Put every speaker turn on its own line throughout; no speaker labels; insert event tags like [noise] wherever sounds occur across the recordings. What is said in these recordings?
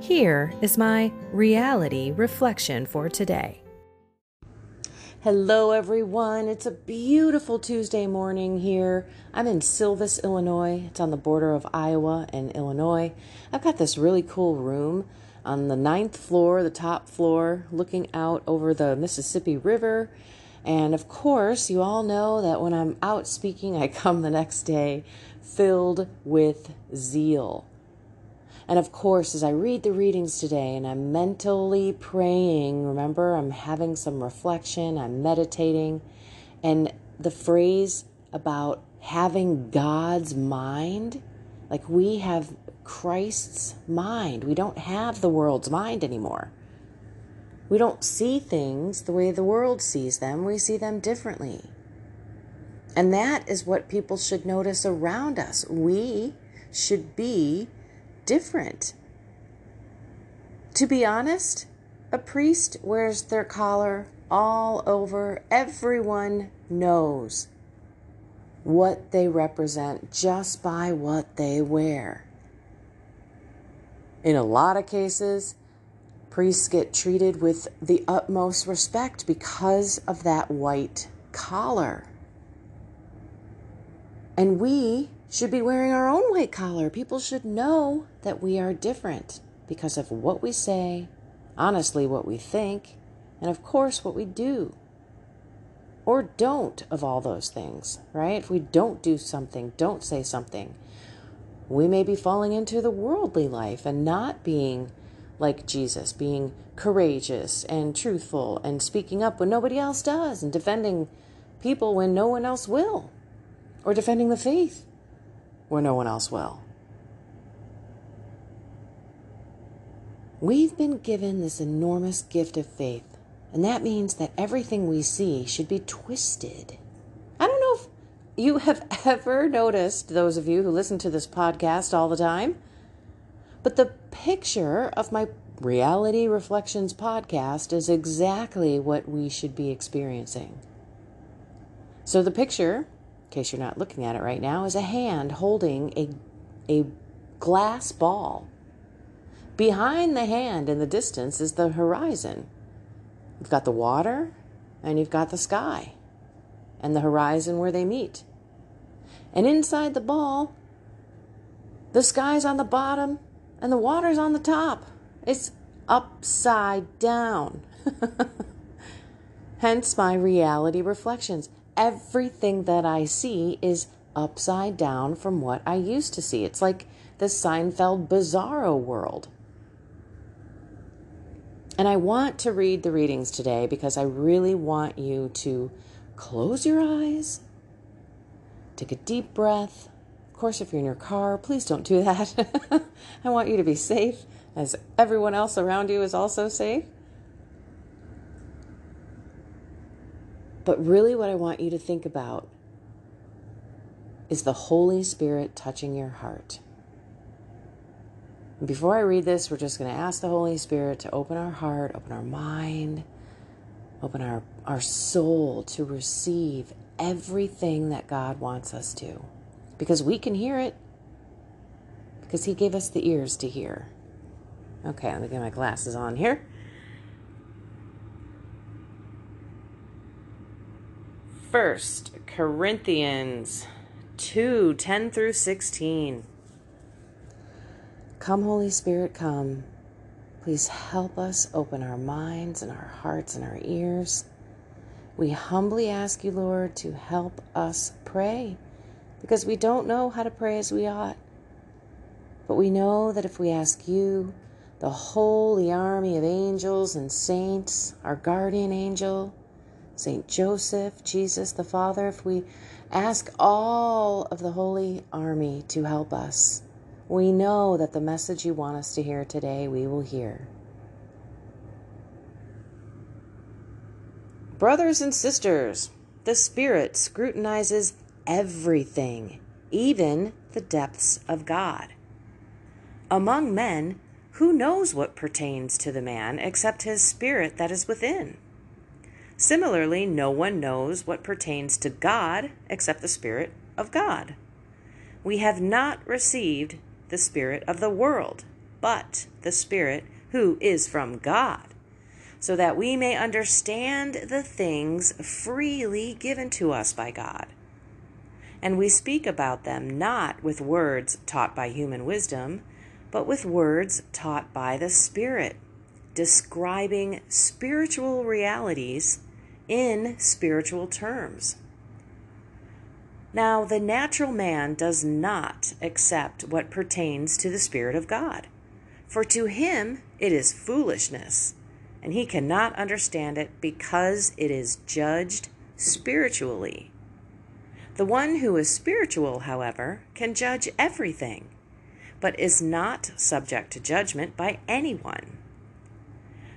Here is my reality reflection for today.
Hello, everyone. It's a beautiful Tuesday morning here. I'm in Silvis, Illinois. It's on the border of Iowa and Illinois. I've got this really cool room on the ninth floor, the top floor, looking out over the Mississippi River. And of course, you all know that when I'm out speaking, I come the next day filled with zeal. And of course, as I read the readings today and I'm mentally praying, remember, I'm having some reflection, I'm meditating, and the phrase about having God's mind, like we have Christ's mind. We don't have the world's mind anymore. We don't see things the way the world sees them, we see them differently. And that is what people should notice around us. We should be different. To be honest, a priest wears their collar all over. Everyone knows what they represent just by what they wear. In a lot of cases, priests get treated with the utmost respect because of that white collar. And we should be wearing our own white collar. People should know that we are different because of what we say, honestly, what we think, and of course, what we do. Or don't of all those things, right? If we don't do something, don't say something, we may be falling into the worldly life and not being like Jesus, being courageous and truthful and speaking up when nobody else does and defending people when no one else will, or defending the faith where no one else will. We've been given this enormous gift of faith, and that means that everything we see should be twisted. I don't know if you have [laughs] ever noticed, those of you who listen to this podcast all the time, but the picture of my Reality Reflections podcast is exactly what we should be experiencing. So the picture case you're not looking at it right now, is a hand holding a, a glass ball. Behind the hand in the distance is the horizon. You've got the water and you've got the sky and the horizon where they meet. And inside the ball, the sky's on the bottom and the water's on the top. It's upside down. [laughs] Hence my reality reflections everything that I see is upside down from what I used to see. It's like the Seinfeld bizarro world. And I want to read the readings today because I really want you to close your eyes, take a deep breath. Of course, if you're in your car, please don't do that. [laughs] I want you to be safe as everyone else around you is also safe. But really, what I want you to think about is the Holy Spirit touching your heart. Before I read this, we're just going to ask the Holy Spirit to open our heart, open our mind, open our, our soul to receive everything that God wants us to. Because we can hear it, because He gave us the ears to hear. Okay, let me get my glasses on here. First Corinthians 2 10 through 16. Come, Holy Spirit, come. Please help us open our minds and our hearts and our ears We humbly ask you, Lord, to help us pray because we don't know how to pray as we ought. But we know that if we ask you, the holy army of angels and saints, our guardian angel, Saint Joseph, Jesus the Father, if we ask all of the holy army to help us, we know that the message you want us to hear today, we will hear. Brothers and sisters, the Spirit scrutinizes everything, even the depths of God. Among men, who knows what pertains to the man except his spirit that is within? Similarly, no one knows what pertains to God except the Spirit of God. We have not received the Spirit of the world, but the Spirit who is from God, so that we may understand the things freely given to us by God. And we speak about them not with words taught by human wisdom, but with words taught by the Spirit, describing spiritual realities in spiritual terms. Now, the natural man does not accept what pertains to the Spirit of God, for to him it is foolishness, and he cannot understand it because it is judged spiritually. The one who is spiritual, however, can judge everything, but is not subject to judgment by anyone.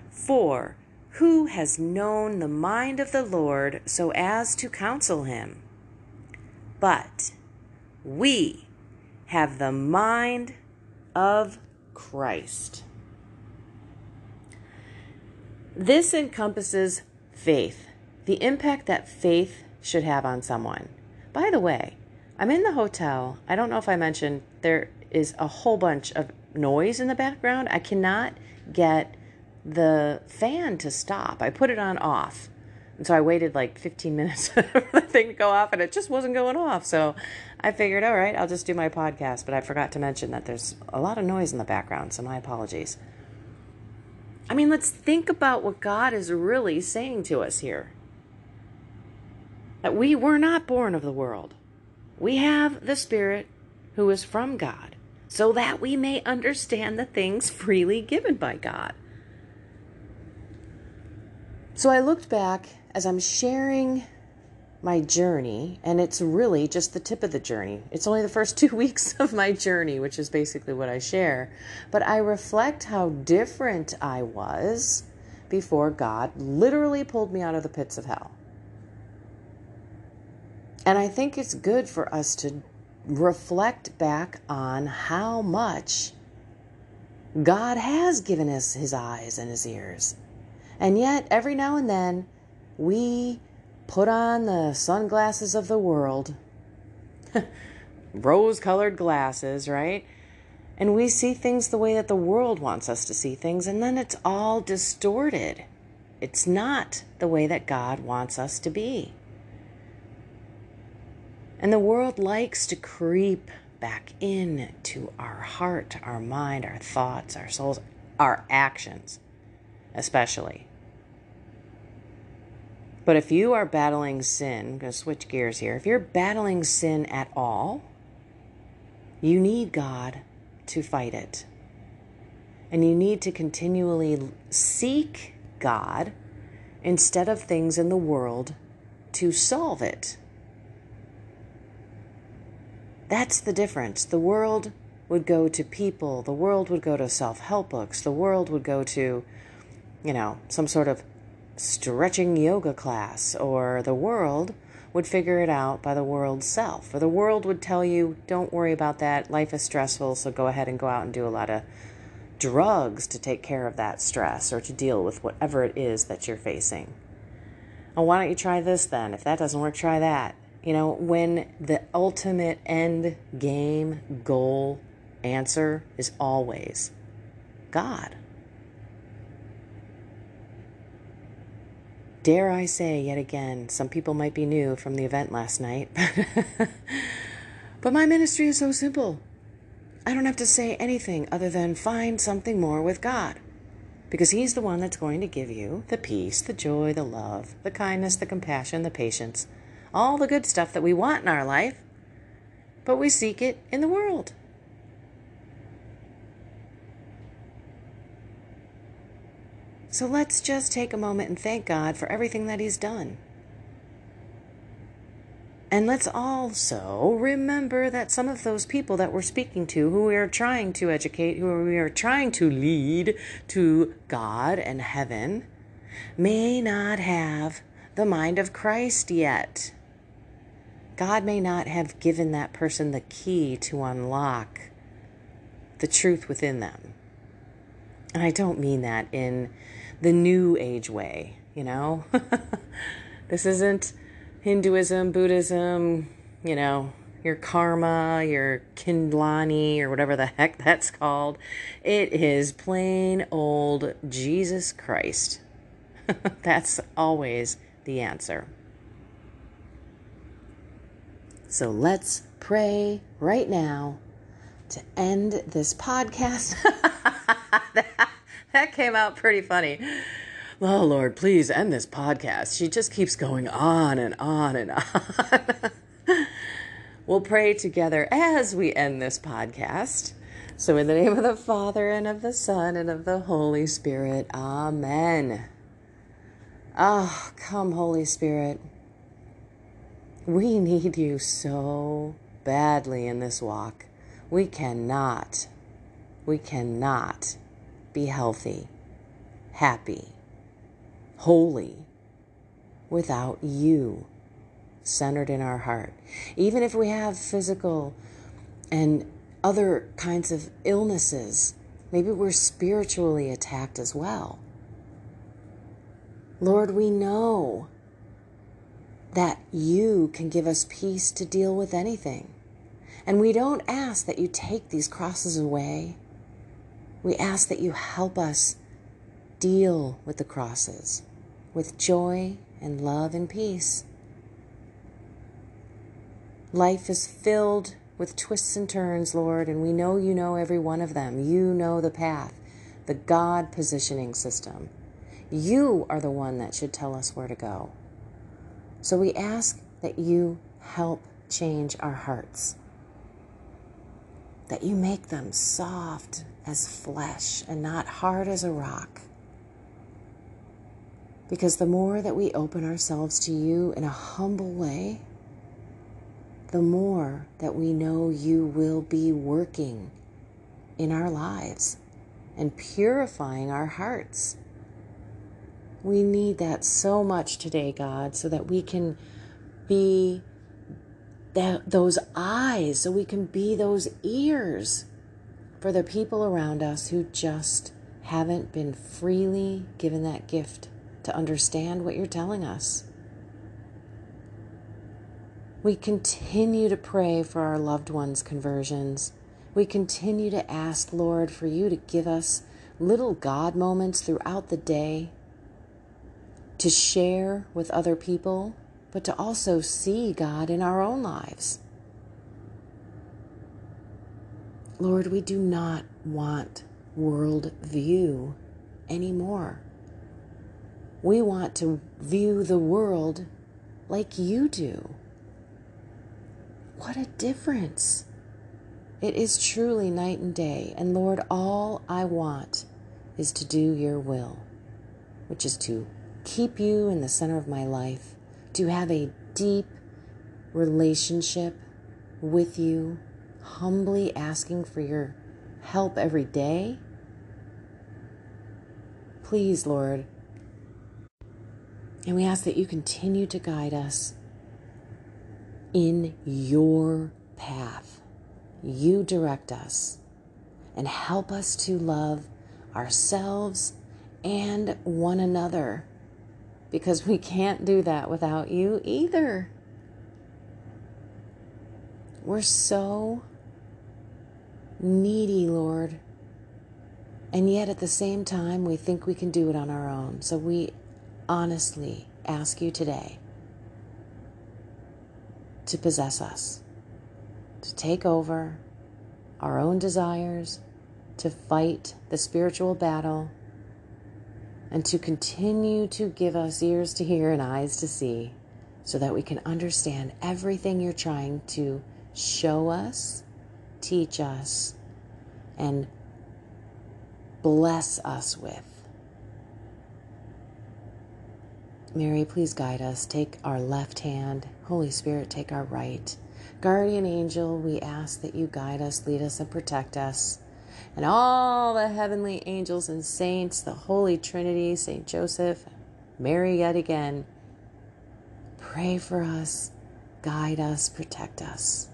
For who has known the mind of the Lord so as to counsel him? But we have the mind of Christ. This encompasses faith, the impact that faith should have on someone. By the way, I'm in the hotel. I don't know if I mentioned there is a whole bunch of noise in the background. I cannot get the fan to stop. I put it on off. And so I waited like 15 [laughs] minutes for the thing to go off and it just wasn't going off. So I figured, all right, I'll just do my podcast. But I forgot to mention that there's a lot of noise in the background. So my apologies. I mean, let's think about what God is really saying to us here. That we were not born of the world. We have the Spirit who is from God, so that we may understand the things freely given by God. So I looked back as I'm sharing my journey, and it's really just the tip of the journey. It's only the first [laughs] two weeks of my journey, which is basically what I share. But I reflect how different I was before God literally pulled me out of the pits of hell. And I think it's good for us to reflect back on how much God has given us his eyes and his ears and yet, every now and then, we put on the sunglasses of the world, [laughs] rose colored glasses, right? And we see things the way that the world wants us to see things, and then it's all distorted. It's not the way that God wants us to be. And the world likes to creep back in to our heart, our mind, our thoughts, our souls, our actions, especially. But if you are battling sin, I'm going to switch gears here. If you're battling sin at all, you need God to fight it. And you need to continually seek God instead of things in the world to solve it. That's the difference. The world would go to people, the world would go to self help books, the world would go to, you know, some sort of stretching yoga class, or the world would figure it out by the world's self. Or the world would tell you, don't worry about that, life is stressful, so go ahead and go out and do a lot of drugs to take care of that stress or to deal with whatever it is that you're facing. Well, why don't you try this then? If that doesn't work, try that. You know, when the ultimate end game goal answer is always God. Dare I say yet again, some people might be new from the event last night, [laughs] but my ministry is so simple. I don't have to say anything other than find something more with God. because He's the one that's going to give you the peace, the joy, the love, the kindness, the compassion, the patience, all the good stuff that we want in our life, but we seek it in the world. So let's just take a moment and thank God for everything that He's done. And let's also remember that some of those people that we're speaking to, who we are trying to educate, who we are trying to lead to God and heaven, may not have the mind of Christ yet. God may not have given that person the key to unlock the truth within them. And I don't mean that in the new age way, you know? [laughs] this isn't Hinduism, Buddhism, you know, your karma, your Kindlani, or whatever the heck [laughs] that's called. It is plain old Jesus Christ. [laughs] that's always the answer. So let's pray right now to end this podcast. That, came out pretty funny. Oh, Lord, please end this podcast. She just keeps going on and on and [laughs] on. we'll pray together as we end this podcast. So, in the name of the Father, and of the Son, and of the Holy Spirit, Amen. Ah, oh, come, Holy Spirit. We need you so badly in this walk. We cannot, we cannot be healthy, happy, holy without you centered in our heart. Even if we have physical and other kinds of illnesses, maybe we're spiritually attacked as well. Lord, we know that you can give us peace to deal with anything. And we don't ask that you take these crosses away. We ask that you help us deal with the crosses with joy and love and peace. Life is filled with twists and turns, Lord, and we know you know every one of them. You know the path, the God positioning system. You are the one that should tell us where to go. So we ask that you help change our hearts, that you make them soft as flesh and not hard as a rock. Because the more that we open ourselves to you in a humble way, the more that we know you will be working in our lives and purifying our hearts. We need that so much today, God, so that we can be that, those eyes, so we can be those ears for the people around us who just haven't been freely given that gift to understand what you're telling us. We continue to pray for our loved ones' conversions. We continue to ask, Lord, for you to give us little God moments throughout the day to share with other people, but to also see God in our own lives. Lord, we do not want world view anymore. We want to view the world like you do. What a difference! It is truly night and day. And Lord, all I want is to do your will, which is to keep you in the center of my life, to have a deep relationship with you, humbly asking for your help every day. Please, Lord, and we ask that you continue to guide us in your path. You direct us and help us to love ourselves and one another because we can't do that without you either. We're so needy, Lord. And yet at the same time, we think we can do it on our own. So we honestly ask you today to possess us, to take over our own desires, to fight the spiritual battle, and to continue to give us ears to hear and eyes to see so that we can understand everything you're trying to show us, teach us, and bless us with. Mary, please guide us. Take our left hand. Holy Spirit, take our right. Guardian angel, we ask that you guide us, lead us, and protect us. And all the heavenly angels and saints, the Holy Trinity, Saint Joseph, Mary yet again, pray for us, guide us, protect us.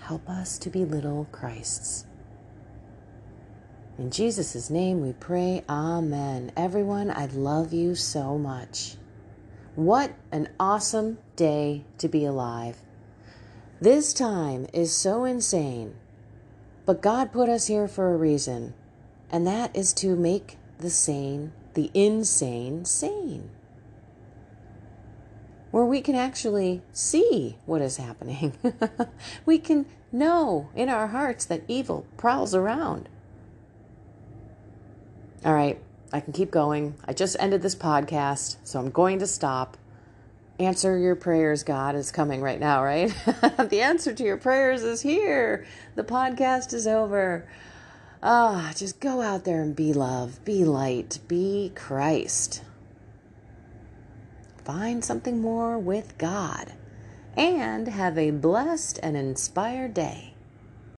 Help us to be little Christs. In Jesus' name we pray, Amen. Everyone, I love you so much. What an awesome day to be alive. This time is so insane, but God put us here for a reason, and that is to make the sane, the insane, sane. Where we can actually see what is happening. [laughs] we can know in our hearts that evil prowls around. All right, I can keep going. I just ended this podcast, so I'm going to stop answer your prayers, God, is coming right now, right? [laughs] the answer to your prayers is here. The podcast is over. Ah, just go out there and be love, be light, be Christ. Find something more with God and have a blessed and inspired day.